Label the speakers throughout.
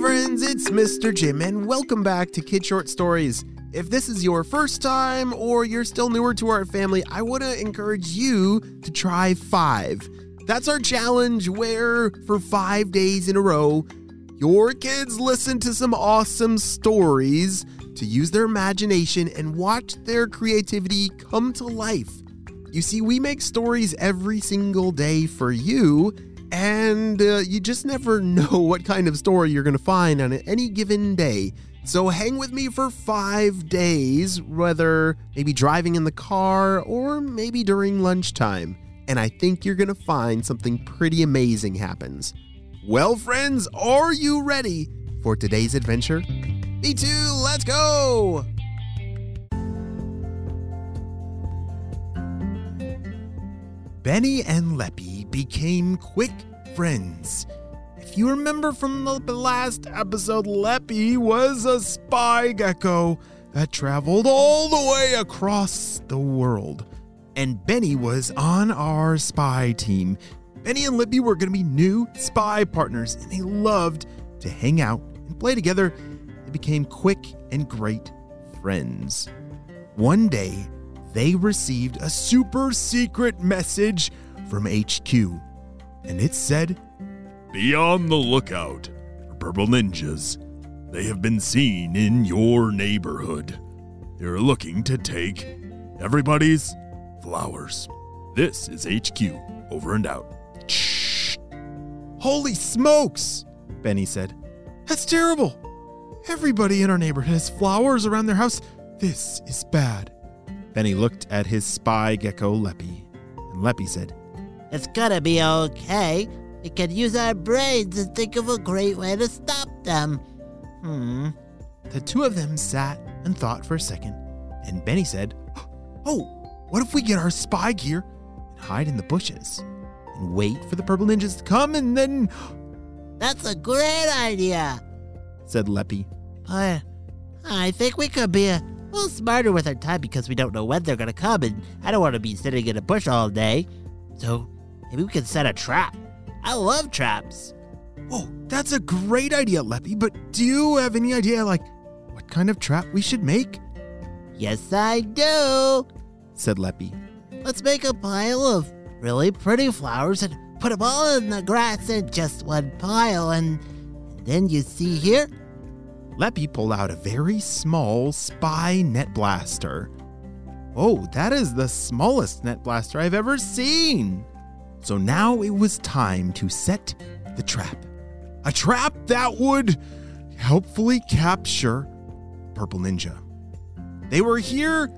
Speaker 1: Friends, it's Mr. Jim, and welcome back to Kid Short Stories. If this is your first time or you're still newer to our family, I want to encourage you to try five. That's our challenge where, for five days in a row, your kids listen to some awesome stories to use their imagination and watch their creativity come to life. You see, we make stories every single day for you, and uh, you just never know what kind of story you're going to find on any given day. So hang with me for five days, whether maybe driving in the car or maybe during lunchtime. And I think you're going to find something pretty amazing happens. Well, friends, are you ready for today's adventure? Me too, let's go! Benny and Leppy became quick friends. If you remember from the last episode, Leppy was a spy gecko that traveled all the way across the world. And Benny was on our spy team. Benny and Leppy were going to be new spy partners, and they loved to hang out and play together. They became quick and great friends. One day, they received a super secret message from HQ, and it said,
Speaker 2: Be on the lookout for purple ninjas. They have been seen in your neighborhood. They're looking to take everybody's flowers. This is HQ, over and out.
Speaker 1: Shh! Holy smokes! Benny said. That's terrible! Everybody in our neighborhood has flowers around their house. This is bad. Benny looked at his spy gecko Leppy, and Leppy said,
Speaker 3: It's gonna be okay. We can use our brains and think of a great way to stop them. Hmm.
Speaker 1: The two of them sat and thought for a second, and Benny said, Oh, what if we get our spy gear and hide in the bushes and wait for the purple ninjas to come and then.
Speaker 3: That's a great idea,
Speaker 1: said Leppy.
Speaker 3: But I think we could be a little smarter with our time because we don't know when they're gonna come, and I don't want to be sitting in a bush all day. So maybe we can set a trap. I love traps.
Speaker 1: Oh, that's a great idea, Leppy, but do you have any idea, like, what kind of trap we should make?
Speaker 3: Yes, I do,
Speaker 1: said Leppy.
Speaker 3: Let's make a pile of really pretty flowers and put them all in the grass in just one pile, and then you see here?
Speaker 1: Leppy pulled out a very small spy net blaster. Oh, that is the smallest net blaster I've ever seen. So now it was time to set the trap. A trap that would helpfully capture Purple Ninja. They were here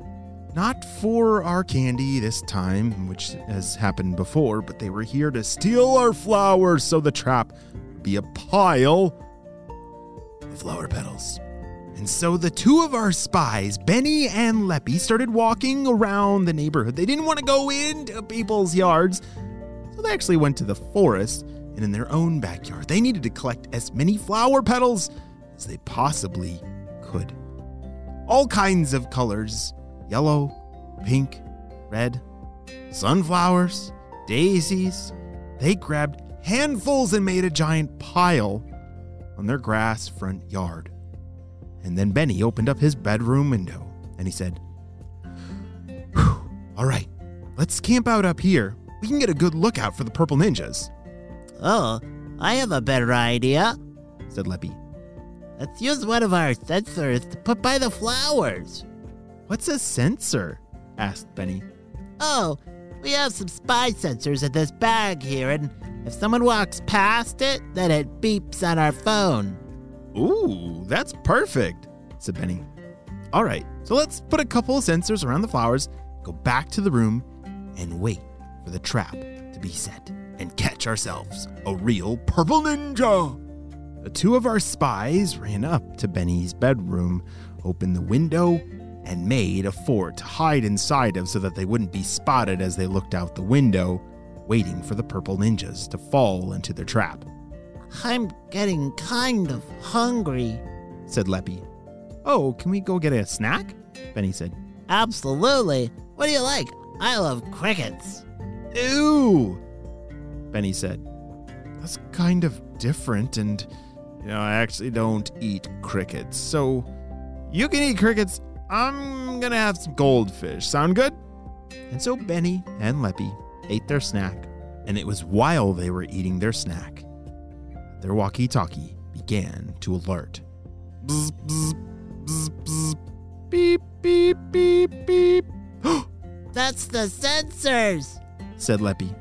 Speaker 1: not for our candy this time, which has happened before, but they were here to steal our flowers so the trap would be a pile of flower petals. And so the two of our spies, Benny and Leppy, started walking around the neighborhood. They didn't want to go into people's yards, so they actually went to the forest and in their own backyard. They needed to collect as many flower petals as they possibly could. All kinds of colors yellow, pink, red, sunflowers, daisies. They grabbed handfuls and made a giant pile on their grass front yard. And then Benny opened up his bedroom window and he said, All right, let's camp out up here. We can get a good lookout for the purple ninjas.
Speaker 3: Oh, I have a better idea,
Speaker 1: said Leppy.
Speaker 3: Let's use one of our sensors to put by the flowers.
Speaker 1: What's a sensor? asked Benny.
Speaker 3: Oh, we have some spy sensors in this bag here, and if someone walks past it, then it beeps on our phone.
Speaker 1: Ooh, that's perfect, said Benny. All right, so let's put a couple of sensors around the flowers, go back to the room, and wait for the trap to be set and catch ourselves a real purple ninja. The two of our spies ran up to Benny's bedroom, opened the window, and made a fort to hide inside of so that they wouldn't be spotted as they looked out the window, waiting for the purple ninjas to fall into their trap.
Speaker 3: I'm getting kind of hungry,
Speaker 1: said Leppy. Oh, can we go get a snack? Benny said.
Speaker 3: Absolutely. What do you like? I love crickets.
Speaker 1: Ew, Benny said. That's kind of different and You know, I actually don't eat crickets. So you can eat crickets. I'm gonna have some goldfish. Sound good? And so Benny and Leppy ate their snack, and it was while they were eating their snack their walkie talkie began to alert. Bzz, bzz, bzz, bzz. Beep, beep, beep, beep.
Speaker 3: That's the sensors.
Speaker 1: Said Leppy.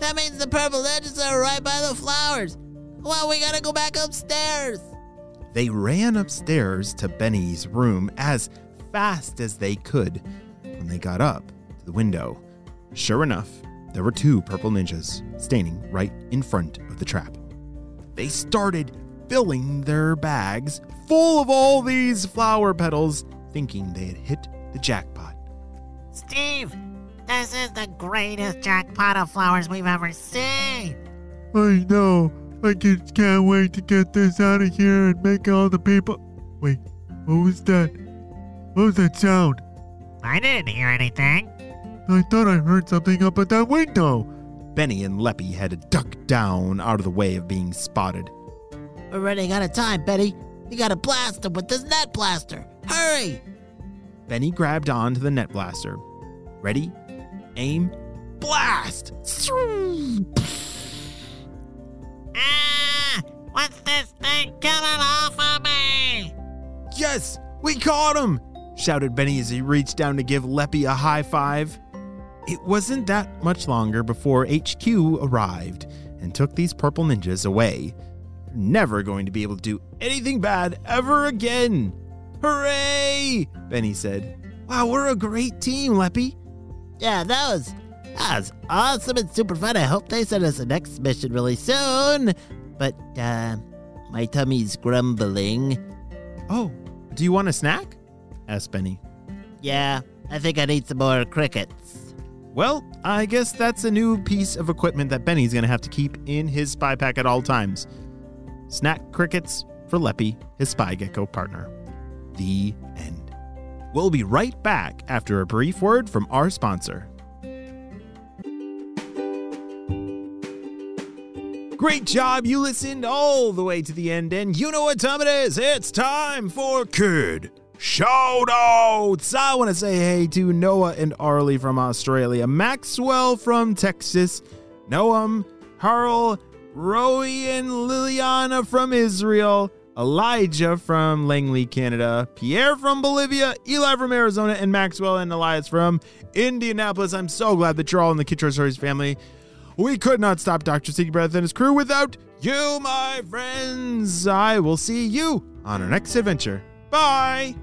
Speaker 3: That means the purple ninjas are right by the flowers. Well, we gotta go back upstairs.
Speaker 1: They ran upstairs to Benny's room as fast as they could. When they got up to the window, sure enough, there were two purple ninjas standing right in front of the trap. They started filling their bags full of all these flower petals, thinking they had hit the jackpot.
Speaker 4: Steve, this is the greatest jackpot of flowers we've ever seen.
Speaker 5: I know. I just can't wait to get this out of here and make all the people. Wait, what was that? What was that sound?
Speaker 4: I didn't hear anything.
Speaker 5: I thought I heard something up at that window.
Speaker 1: Benny and Leppy had to duck down out of the way of being spotted.
Speaker 3: We're running out of time, Betty. We gotta blast them with this net blaster. Hurry!
Speaker 1: Benny grabbed onto the net blaster. Ready, aim, blast!
Speaker 4: Ah! What's this thing coming off of me?
Speaker 1: Yes, we caught him! shouted Benny as he reached down to give Leppy a high five. It wasn't that much longer before HQ arrived and took these purple ninjas away. They're never going to be able to do anything bad ever again. Hooray! Benny said. Wow, we're a great team, Leppy.
Speaker 3: Yeah, that was that was awesome and super fun. I hope they send us the next mission really soon. But uh, my tummy's grumbling.
Speaker 1: Oh, do you want a snack? asked Benny.
Speaker 3: Yeah, I think I need some more crickets.
Speaker 1: Well, I guess that's a new piece of equipment that Benny's to have to keep in his spy pack at all times. Snack crickets for Leppy, his spy gecko partner. The end. We'll be right back after a brief word from our sponsor. Great job. You listened all the way to the end, and you know what time it is. It's time for Kid Shout outs! I want to say hey to Noah and Arlie from Australia, Maxwell from Texas, Noam, Harl, Rowie and Liliana from Israel, Elijah from Langley, Canada, Pierre from Bolivia, Eli from Arizona, and Maxwell and Elias from Indianapolis. I'm so glad that you're all in the Kid Short Stories family. We could not stop Dr. Sticky Breath and his crew without you, my friends. I will see you on our next adventure. Bye.